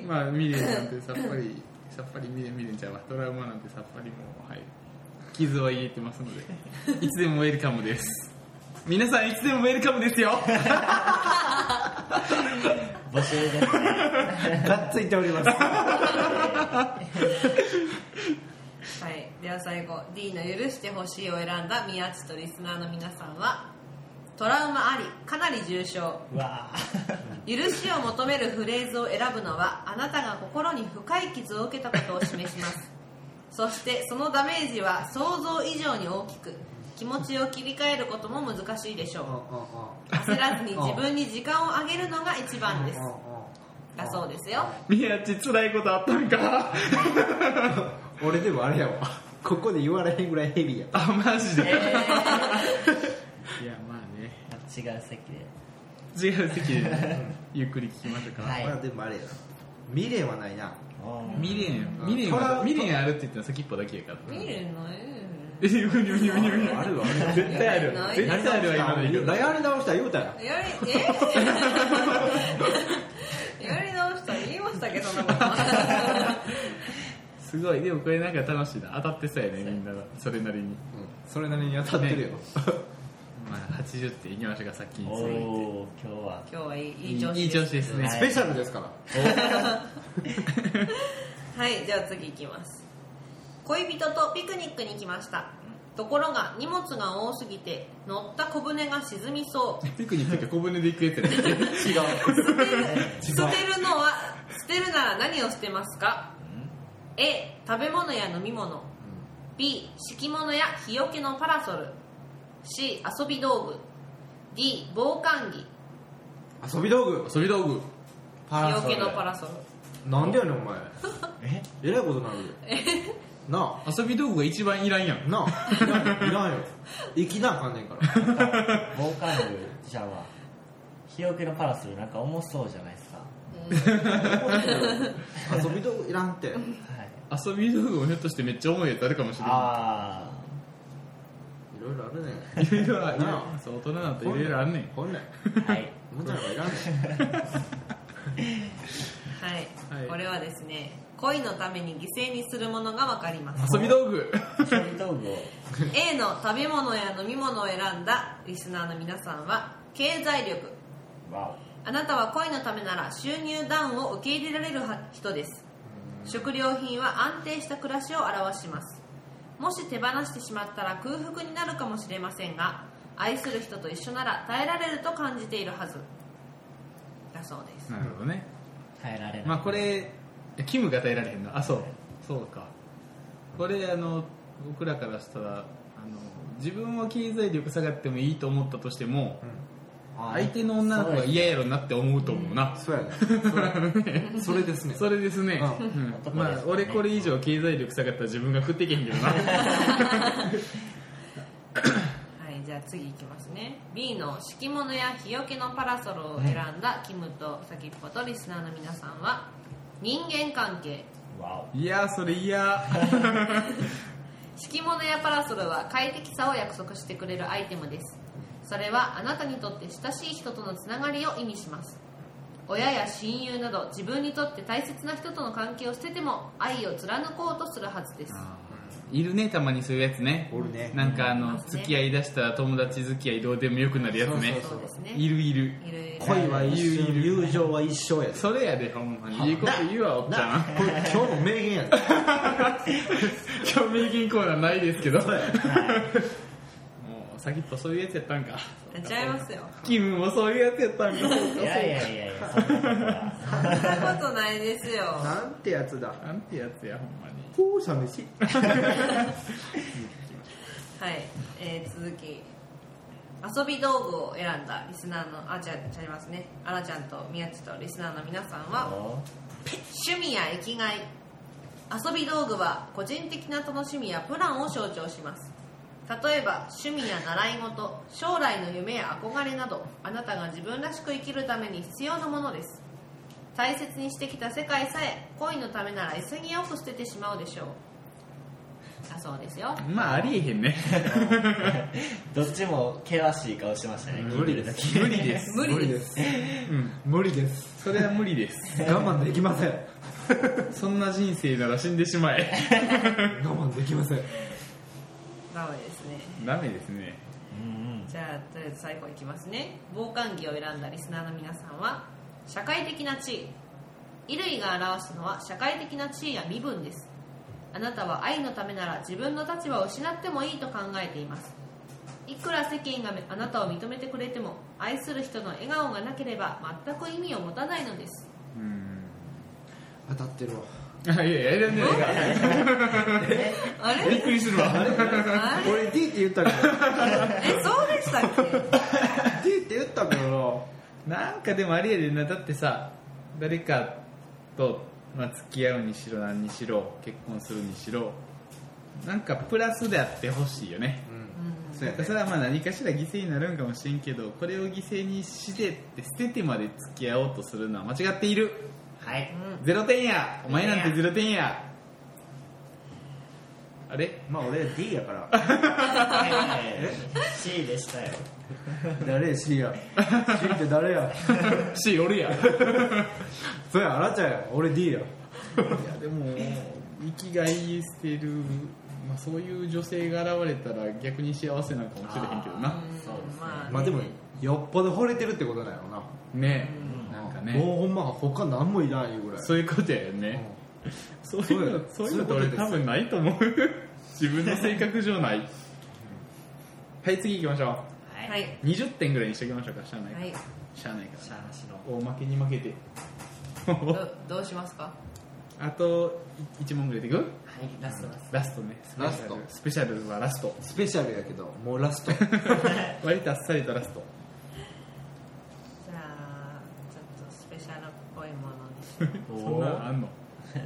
[SPEAKER 3] まあ未練なんてさっぱりさっぱり未練未練ちゃうわ。トラウマなんてさっぱりもうはい。傷は入れてますので。いつでもウェルカムです。皆さんいつでもウェルカムですよ。
[SPEAKER 4] 募集ですね。
[SPEAKER 2] がっついております。
[SPEAKER 1] はい、では最後 D の「許してほしい」を選んだ宮地とリスナーの皆さんはトラウマありかなり重症。許しを求めるフレーズを選ぶのはあなたが心に深い傷を受けたことを示します。そしてそのダメージは想像以上に大きく気持ちを切り替えることも難しいでしょう。焦らずに自分に時間をあげるのが一番です。だそうですよ。
[SPEAKER 3] 宮地辛いことあったんか。
[SPEAKER 2] 俺でもあれやわここで言われへんぐらいヘビーや。った
[SPEAKER 3] あマジで、
[SPEAKER 4] え
[SPEAKER 3] いやまあね。
[SPEAKER 4] ー、違う席で。
[SPEAKER 3] 違う席でゆっくり聞きましょうか、
[SPEAKER 4] はい。
[SPEAKER 2] まあでもあれやな。未練はないな。
[SPEAKER 3] 未練未練未練あるって言ったら先っぽだけやから。
[SPEAKER 1] 見るの
[SPEAKER 3] えうにゅうにゅうにゅうにゅう
[SPEAKER 2] あるわ。
[SPEAKER 3] 絶対ある。
[SPEAKER 1] ない
[SPEAKER 3] 絶対あるわ今の言う
[SPEAKER 2] やり直した言うたや
[SPEAKER 1] やりえ？やり直したら言いましたけどな
[SPEAKER 3] すごいでもこれなんか楽しいな。当たってそうやねみんなそれなりに。
[SPEAKER 2] それなりに当たってるよ、
[SPEAKER 3] まあ80っていきましょうかさっきに
[SPEAKER 4] お
[SPEAKER 3] 続いて。
[SPEAKER 4] ー今日は。
[SPEAKER 1] 今日はいいい
[SPEAKER 3] い
[SPEAKER 1] い調子
[SPEAKER 3] いい調子ですね、
[SPEAKER 4] はい。
[SPEAKER 2] スペシャルですから。
[SPEAKER 1] はいじゃあ次いきます。恋人とピクニックに来ました。ところが荷物が多すぎて乗った小舟が沈みそう。
[SPEAKER 3] ピクニックって小舟で行くやつやね。
[SPEAKER 5] 違う。
[SPEAKER 1] 捨てるのは捨てるなら何を捨てますか？A 食べ物や飲み物。B 敷物や日よけのパラソル。C 遊び道具。D 防寒着。
[SPEAKER 2] 遊び道具。
[SPEAKER 3] 遊び道具。
[SPEAKER 1] 日よけのパラソル。
[SPEAKER 2] なんでやねんお前。
[SPEAKER 4] え？
[SPEAKER 2] えらいことなるよ。な
[SPEAKER 3] 遊び道具が一番いらんやん。
[SPEAKER 2] あなあ。いらんいらんよ。生きなあかんねんから。
[SPEAKER 4] 防寒具じゃあ日よけのパラソルなんか重そうじゃないですか
[SPEAKER 2] 遊び道具いらんって。
[SPEAKER 4] はい
[SPEAKER 3] 遊び道具もひょっとしてめっちゃ重いやつあるかもしれな
[SPEAKER 4] あ
[SPEAKER 2] いろいろあるね。ん
[SPEAKER 3] いいろいろある
[SPEAKER 2] なあ
[SPEAKER 3] そう大人なんていろいろあんね。ん
[SPEAKER 2] ほんねん
[SPEAKER 4] あはい
[SPEAKER 2] もんじゃなん。かいらんねん
[SPEAKER 1] はい、
[SPEAKER 3] はい。
[SPEAKER 1] これはですね恋のために犠牲にするものが分かります。
[SPEAKER 3] 遊び道具。
[SPEAKER 4] 遊び道具。を
[SPEAKER 1] A の食べ物や飲み物を選んだリスナーの皆さんは経済力。
[SPEAKER 4] わ
[SPEAKER 1] あなたは恋のためなら収入ダウンを受け入れられる人です。食料品は安定した暮らしを表します。もし手放してしまったら空腹になるかもしれませんが愛する人と一緒なら耐えられると感じているはず。だそうです。
[SPEAKER 3] なるほどね。
[SPEAKER 4] お耐えられない。
[SPEAKER 3] まあこれキムが耐えられへんのあそう。そうか。これあの僕らからしたらあの自分は経済力下がってもいいと思ったとしても
[SPEAKER 4] あ
[SPEAKER 3] 相手の女の子が嫌やろなって思うと思うな。
[SPEAKER 2] そうやね。それ それですね。
[SPEAKER 3] それですね、まあ俺これ以上経済力下がったら自分が食ってけへんけどな。
[SPEAKER 1] はい、じゃあ次いきますね。B の敷物や日よけのパラソルを選んだキムと先っぽとリスナーの皆さんは人間関係。
[SPEAKER 4] わ
[SPEAKER 3] いやそれ嫌。
[SPEAKER 1] 敷物やパラソルは快適さを約束してくれるアイテムですそれはあなたにとって親しい人とのつながりを意味します。親や親友など自分にとって大切な人との関係を捨てても愛を貫こうとするはずです。
[SPEAKER 3] いるねたまにそういうやつね。
[SPEAKER 2] おるね。
[SPEAKER 3] なんかあの
[SPEAKER 1] ね
[SPEAKER 3] 付き合いだしたら友達付き合いどうでもよくなるやつね。
[SPEAKER 1] そうですね
[SPEAKER 3] いるいる。
[SPEAKER 1] いるいる。
[SPEAKER 2] 恋は一瞬友情は一生やで
[SPEAKER 3] それやでほんまに。いいこと言うわおっちゃん
[SPEAKER 2] これ今日の名言やで
[SPEAKER 3] 今日名言コーナーないですけど 先っぽそういうやつやったんか。
[SPEAKER 1] やっちゃいますよ。
[SPEAKER 3] キムもそういうやつやったんか。
[SPEAKER 4] いやいやいやいやそんなこと
[SPEAKER 1] ないですよ。
[SPEAKER 2] なんてやつだ。
[SPEAKER 3] なんてやつやほんまに。
[SPEAKER 2] ほうさ飯。
[SPEAKER 1] はい、えー続き。遊び道具を選んだリスナーのあちゃちゃいますね。あらちゃんと宮地とリスナーの皆さんは趣味や生きがい。遊び道具は個人的な楽しみやプランを象徴します例えば趣味や習い事将来の夢や憧れなどあなたが自分らしく生きるために必要なものです。大切にしてきた世界さえ恋のためなら潔く捨ててしまうでしょう。だそうですよ。
[SPEAKER 3] まあありえへんね。
[SPEAKER 4] どっちも険しい顔してましたね
[SPEAKER 2] 無理です。
[SPEAKER 3] 無理です。
[SPEAKER 1] 無理です。
[SPEAKER 2] す。
[SPEAKER 3] うん。
[SPEAKER 2] 無理です。
[SPEAKER 3] それは無理です。
[SPEAKER 2] 我慢できません。
[SPEAKER 3] そんな人生なら死んでしまえ。
[SPEAKER 2] 我慢できません
[SPEAKER 1] ダメですね。
[SPEAKER 3] ダメですね。
[SPEAKER 1] じゃあとりあえず最後いきますね。防寒着を選んだリスナーの皆さんは社会的な地位衣類が表すのは社会的な地位や身分です。あなたは愛のためなら自分の立場を失ってもいいと考えています。いくら世間があなたを認めてくれても愛する人の笑顔がなければ全く意味を持たないのです。
[SPEAKER 3] うん。
[SPEAKER 2] 当たってるわ
[SPEAKER 3] あいやいやいらんね
[SPEAKER 1] あれ？
[SPEAKER 3] びっくりするわ。
[SPEAKER 1] あれ？
[SPEAKER 2] 俺 D って言ったけど。
[SPEAKER 1] えそうでしたっけ
[SPEAKER 2] ？D って言ったけど
[SPEAKER 3] なんかでもあれやでな。だってさ誰かと、まあ、付き合うにしろ何にしろ結婚するにしろなんかプラスであってほしいよね。
[SPEAKER 2] うん。そう
[SPEAKER 3] それはまあ何かしら犠牲になるんかもしれんけどこれを犠牲にしてって捨ててまで付き合おうとするのは間違っている
[SPEAKER 4] はい。
[SPEAKER 1] うん。
[SPEAKER 3] ゼロ点や。お前なんてゼロ点や。あれ？
[SPEAKER 2] まあ俺 D やから。
[SPEAKER 4] C でしたよ。
[SPEAKER 2] 誰 C や。C って誰や？
[SPEAKER 3] C 俺やいや
[SPEAKER 2] そうやあらちゃんや。俺 D や。
[SPEAKER 3] でも生きがい捨てる、まあ、そういう女性が現れたら逆に幸せなんかもしれへんけどな。
[SPEAKER 4] そうですね。
[SPEAKER 1] まあね
[SPEAKER 2] まあでもよっぽど惚れてるってことだよな。
[SPEAKER 3] ね
[SPEAKER 4] うん
[SPEAKER 3] なんかね。
[SPEAKER 2] もうほんま他何もいらんいうぐらい。
[SPEAKER 3] そういうことやよね。そういうの
[SPEAKER 2] そ
[SPEAKER 3] そうういうのって俺多分ないと思う。自分の性格上ない。はい次行きましょ
[SPEAKER 4] はい、
[SPEAKER 1] はい、
[SPEAKER 3] う20点ぐらいにしておきましょうか。しゃあないから、
[SPEAKER 1] はい、
[SPEAKER 3] しゃあないか
[SPEAKER 4] シャーナシの。
[SPEAKER 3] ら大負けに負けて。
[SPEAKER 1] ど どうしますか？
[SPEAKER 3] あと1問ぐらいでいく？
[SPEAKER 4] はいラストラス
[SPEAKER 3] ラストね。スペシャル。
[SPEAKER 2] ラスト
[SPEAKER 3] スペシャルはラスト。
[SPEAKER 2] スペシャルやけどもうラスト。
[SPEAKER 3] 割とあっさりとラスト
[SPEAKER 1] じゃあちょっとスペシャルっぽいものに
[SPEAKER 4] ト
[SPEAKER 3] そんなんあんの？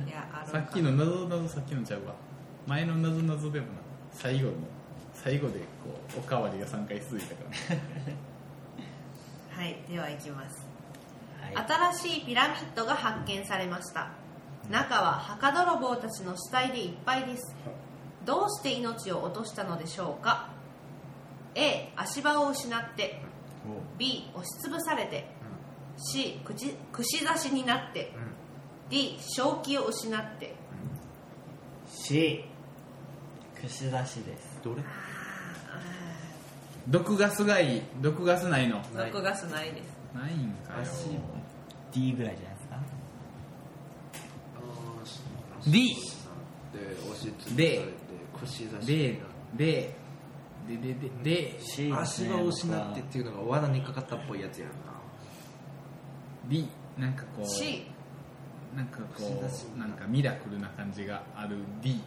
[SPEAKER 1] いやある
[SPEAKER 3] さっきの謎謎さっきのちゃうわ。前の謎謎でもな最後の最後でこうおかわりが3回続いたから
[SPEAKER 1] はいではいきます。
[SPEAKER 4] はい。
[SPEAKER 1] 新しいピラミッドが発見されました。中は墓泥棒たちの死体でいっぱいです。どうして命を落としたのでしょうか？A 足場を失って。B 押しつぶされて。C 串串刺しになって D 正気を失って。
[SPEAKER 4] C 串出しです。
[SPEAKER 2] どれ？
[SPEAKER 3] 毒ガスがいい。毒ガスないの。
[SPEAKER 2] ない。
[SPEAKER 1] 毒ガスないです。
[SPEAKER 3] ないんかよ。
[SPEAKER 2] 足
[SPEAKER 4] D ぐらいじゃないですか
[SPEAKER 3] ？D
[SPEAKER 2] で押しつぶされて串刺し
[SPEAKER 3] で。で。でででで。
[SPEAKER 2] 足場を失ってっていうのが罠にかかったっぽいやつやんな。
[SPEAKER 3] D なんかこう。
[SPEAKER 1] C
[SPEAKER 3] なんかこうなんかミラクルな感じがある D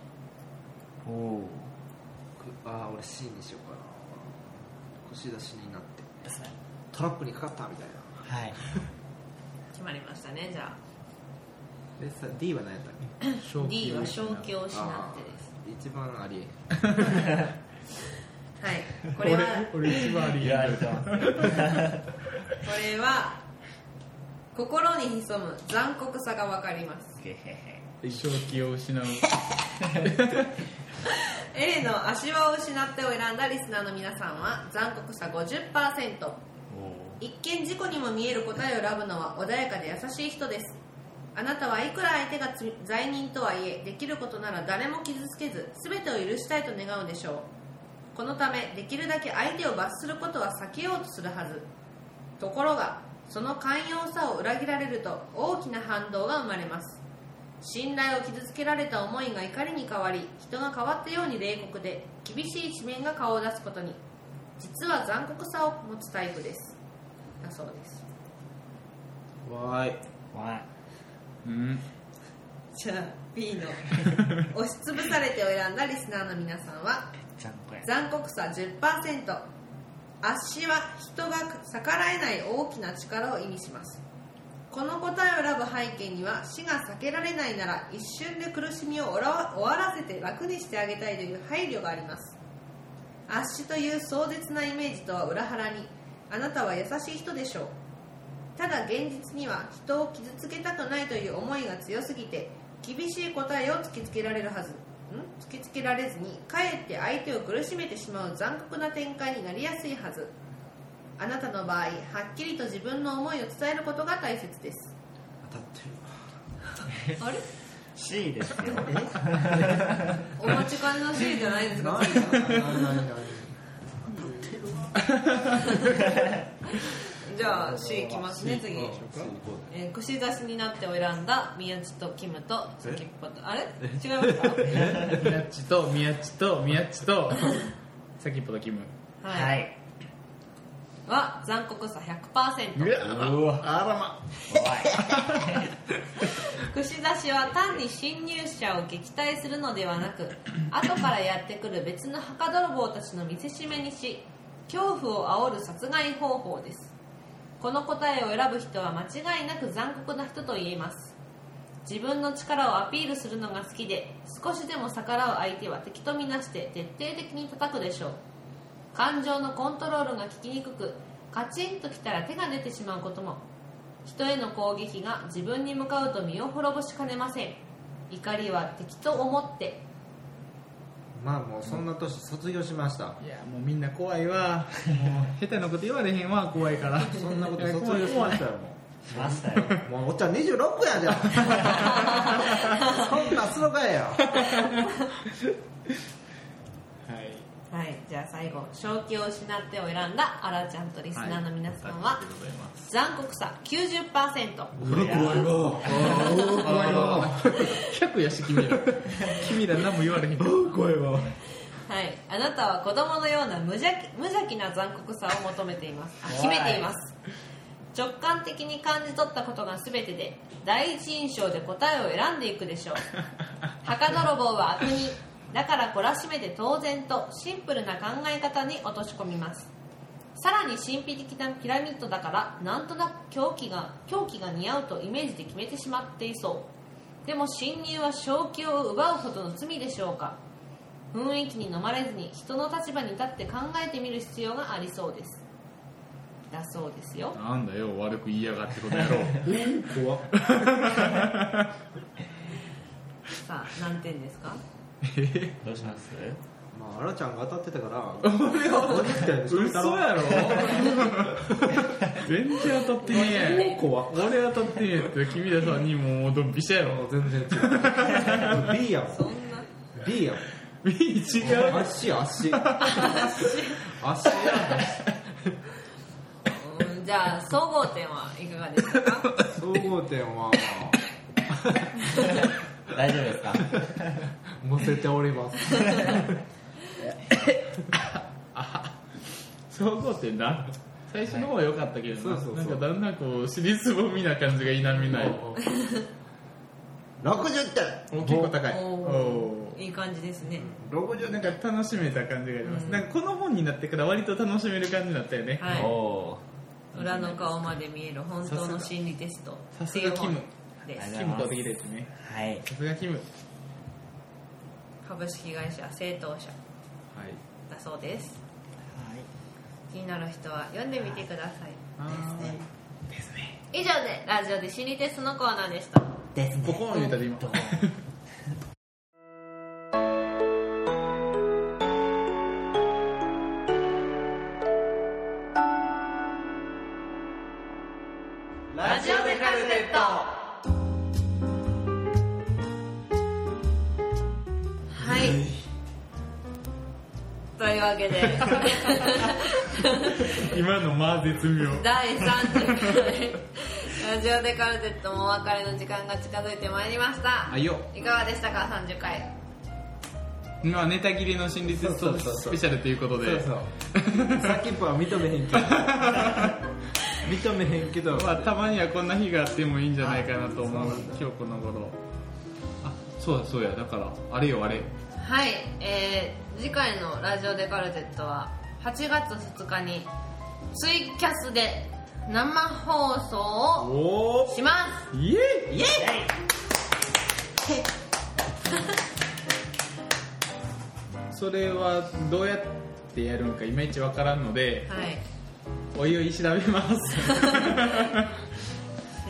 [SPEAKER 4] おお
[SPEAKER 2] くああ俺 C にしようかな。串出しになって。トラップにかかったみたいな。
[SPEAKER 4] はい。
[SPEAKER 1] 決まりましたねじゃ
[SPEAKER 2] でさ D は何やったっけ？
[SPEAKER 1] あ D は正気を失ってです。
[SPEAKER 2] 一番ありえん。
[SPEAKER 1] はい。これは
[SPEAKER 3] 俺俺一番あり
[SPEAKER 4] 言わ
[SPEAKER 3] が
[SPEAKER 4] れてます
[SPEAKER 1] これは心に潜む残酷さが分かります。
[SPEAKER 4] へへ
[SPEAKER 3] 正気を失う。
[SPEAKER 1] A の足場を失ってを選んだリスナーの皆さんは残酷さ50%
[SPEAKER 4] お
[SPEAKER 1] 一見事故にも見える答えを選ぶのは穏やかで優しい人です。あなたはいくら相手が罪罪人とはいえできることなら誰も傷つけず全てを許したいと願うでしょう。このためできるだけ相手を罰することは避けようとするはず。ところがその寛容さを裏切られると大きな反動が生まれます。信頼を傷つけられた思いが怒りに変わり人が変わったように冷酷で厳しい一面が顔を出すことに実は残酷さを持つタイプです。だそうです。
[SPEAKER 2] わーい。
[SPEAKER 4] わ
[SPEAKER 3] うん。
[SPEAKER 1] じゃあ B の押しつぶされてを選んだリスナーの皆さんは
[SPEAKER 4] 残酷
[SPEAKER 1] さ10%足は人が逆らえない大きな力を意味します。この答えを選ぶ背景には死が避けられないなら一瞬で苦しみを終わらせて楽にしてあげたいという配慮があります。圧死という壮絶なイメージとは裏腹にあなたは優しい人でしょう。ただ現実には人を傷つけたくないという思いが強すぎて厳しい答えを突きつけられるはず。突きつけられずにかえって相手を苦しめてしまう残酷な展開になりやすいはず。あなたの場合はっきりと自分の思いを伝えることが大切です。
[SPEAKER 2] 当たってる。
[SPEAKER 1] あれ
[SPEAKER 4] ？C ですよ。
[SPEAKER 1] お待ちかねの C じゃないですか？
[SPEAKER 2] 何何何何
[SPEAKER 1] じゃあ C いきますね次、串刺しになってを選んだ宮地とキムと先っぽとあれ？違いますか？
[SPEAKER 3] 宮っちと宮っちと宮っちと。先っぽとキム
[SPEAKER 1] はい、
[SPEAKER 4] はい
[SPEAKER 1] は残酷さ100%
[SPEAKER 3] うわあらま。
[SPEAKER 1] 串刺しは単に侵入者を撃退するのではなく後からやってくる別の墓泥棒たちの見せしめにし恐怖を煽る殺害方法ですこの答えを選ぶ人は間違いなく残酷な人と言えます。自分の力をアピールするのが好きで少しでも逆らう相手は敵とみなして徹底的に叩くでしょう。感情のコントロールが効きにくくカチンときたら手が出てしまうことも。人への攻撃が自分に向かうと身を滅ぼしかねません。怒りは敵と思って
[SPEAKER 2] まあもうそんな年卒業しました。
[SPEAKER 3] いやもうみんな怖いわ。もう下手なこと言われへんわ怖いから。
[SPEAKER 2] そんなこと卒業しましたよも
[SPEAKER 4] しましたよ。
[SPEAKER 2] うもうおっちゃん26やじゃん。そんなんするかいよ
[SPEAKER 3] はい
[SPEAKER 1] はいじゃあ最後正気を失ってを選んだあらちゃんとリスナーの皆さんは、
[SPEAKER 3] ありがとうござい
[SPEAKER 1] 残酷さ90%
[SPEAKER 2] うわ怖いわ。
[SPEAKER 3] 怖いわ。100やし君ら君ら何も言われへん
[SPEAKER 2] 怖いわ。
[SPEAKER 1] ははい、あなたは子供のような無邪気無邪気な残酷さを求めています。あ秘めています。直感的に感じ取ったことが全てで第一印象で答えを選んでいくでしょう。墓泥棒は悪人だから懲らしめて当然とシンプルな考え方に落とし込みます。さらに神秘的なピラミッドだからなんとなく狂気が狂気が似合うとイメージで決めてしまっていそう。でも侵入は正気を奪うほどの罪でしょうか。雰囲気に飲まれずに人の立場に立って考えてみる必要がありそうです。だそうですよ。
[SPEAKER 3] なんだよ悪く言いやがってことやろ
[SPEAKER 2] 怖っ。
[SPEAKER 1] さあ何点ですか？
[SPEAKER 4] どうします？
[SPEAKER 2] まああらちゃんが当たってたから50点
[SPEAKER 3] 嘘やろ？全然当たってねえ。俺当たってねえって君ら3人ももうドンピシャやろ。
[SPEAKER 2] 全然違う。B やもん。
[SPEAKER 1] そんな
[SPEAKER 2] B やもん。
[SPEAKER 3] 違う？
[SPEAKER 2] 足足。足や
[SPEAKER 1] うん。じゃあ総合点はいかがでしたか？
[SPEAKER 2] 総合点は。
[SPEAKER 4] 大丈夫ですか？
[SPEAKER 2] 載せております。
[SPEAKER 3] 総合点な最初の方は良かったけどな,、
[SPEAKER 2] そうそうそう
[SPEAKER 3] なんかだんだんこう尻すぼみな感じが否めない
[SPEAKER 2] 60点
[SPEAKER 3] 大きい子高い
[SPEAKER 1] おいい感じですね
[SPEAKER 3] 60なんか楽しめた感じがあります、なんかこの本になってから割と楽しめる感じになったよね、
[SPEAKER 1] はい裏の顔まで見える本当の心理テスト
[SPEAKER 3] さすがキムキム買ってきたやつね
[SPEAKER 4] はい
[SPEAKER 3] さすがキム
[SPEAKER 1] 株式会社正当社だそうです。気になる人は読んでみてください。
[SPEAKER 3] あーですね。
[SPEAKER 1] 以上でラジオで心理テストのコーナーでした。
[SPEAKER 4] ですね。
[SPEAKER 3] ポコーン言うたで今
[SPEAKER 1] いうわけで
[SPEAKER 3] 今のまあ絶妙。
[SPEAKER 1] 第30回ラジオでカルテットもお別れの時間が近づいてまいりました。
[SPEAKER 3] あいよ。
[SPEAKER 1] いかがでしたか？30回。
[SPEAKER 3] まあネタ切りの心理テスト
[SPEAKER 2] そうそうそう。
[SPEAKER 3] スペシャルということで。
[SPEAKER 2] そうそう。さっきっぽは認めへんけど。認めへんけど。
[SPEAKER 3] まあたまにはこんな日があってもいいんじゃないかなと思う今日この頃。あそうだそうや。だからあれよあれ。
[SPEAKER 1] はい、えー、次回のラジオでカルテットは8月2日にツイキャスで生放送を
[SPEAKER 2] お
[SPEAKER 1] します。
[SPEAKER 3] イエイ。
[SPEAKER 1] イエイ。
[SPEAKER 3] それはどうやってやるのかいまいちわからんので
[SPEAKER 1] はい。
[SPEAKER 3] おいおい調べます。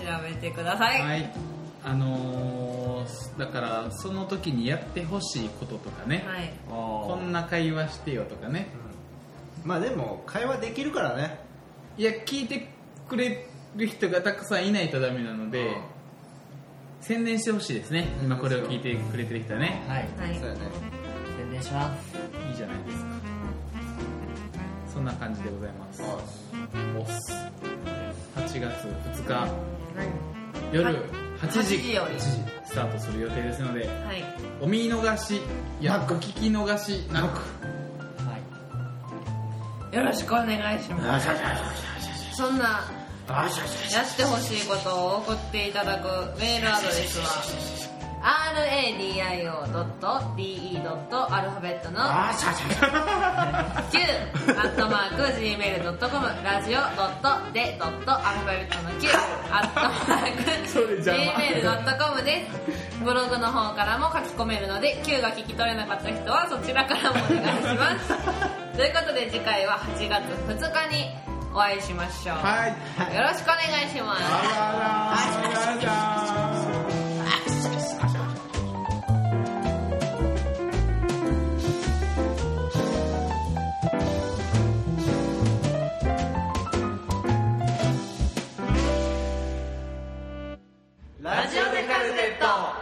[SPEAKER 1] 調べてください、
[SPEAKER 3] はいあのー、だからその時にやってほしいこととかね、
[SPEAKER 1] はい。
[SPEAKER 3] こんな会話してよとかね。
[SPEAKER 2] まあでも会話できるからね。
[SPEAKER 3] いや聞いてくれる人がたくさんいないとダメなので、
[SPEAKER 2] うん。
[SPEAKER 3] 宣伝してほしいですね。今これを聞いてくれてる人はね。
[SPEAKER 4] はい。
[SPEAKER 1] はい。
[SPEAKER 2] そうやね。
[SPEAKER 4] 宣伝します。
[SPEAKER 3] いいじゃないですか。そんな感じでございます。おっす。8月2日。夜8
[SPEAKER 1] 8
[SPEAKER 3] 時
[SPEAKER 1] 時より。
[SPEAKER 3] スタートする予定ですので
[SPEAKER 1] はい。
[SPEAKER 3] お見逃しいやお聞き逃しなく。
[SPEAKER 4] はい。
[SPEAKER 1] よろしくお願いします。そんなやってほしいことを送っていただくメールアドレスは radio.de. アルファベットの9アットマーク gmail.com ラジオ .de. アルファベットの9アットマーク gmail.com です。ブログの方からも書き込めるので9が聞き取れなかった人はそちらからもお願いします。ということで次回は8月2日にお会いしましょう、
[SPEAKER 3] はい。
[SPEAKER 1] よろしくお願いします
[SPEAKER 3] 到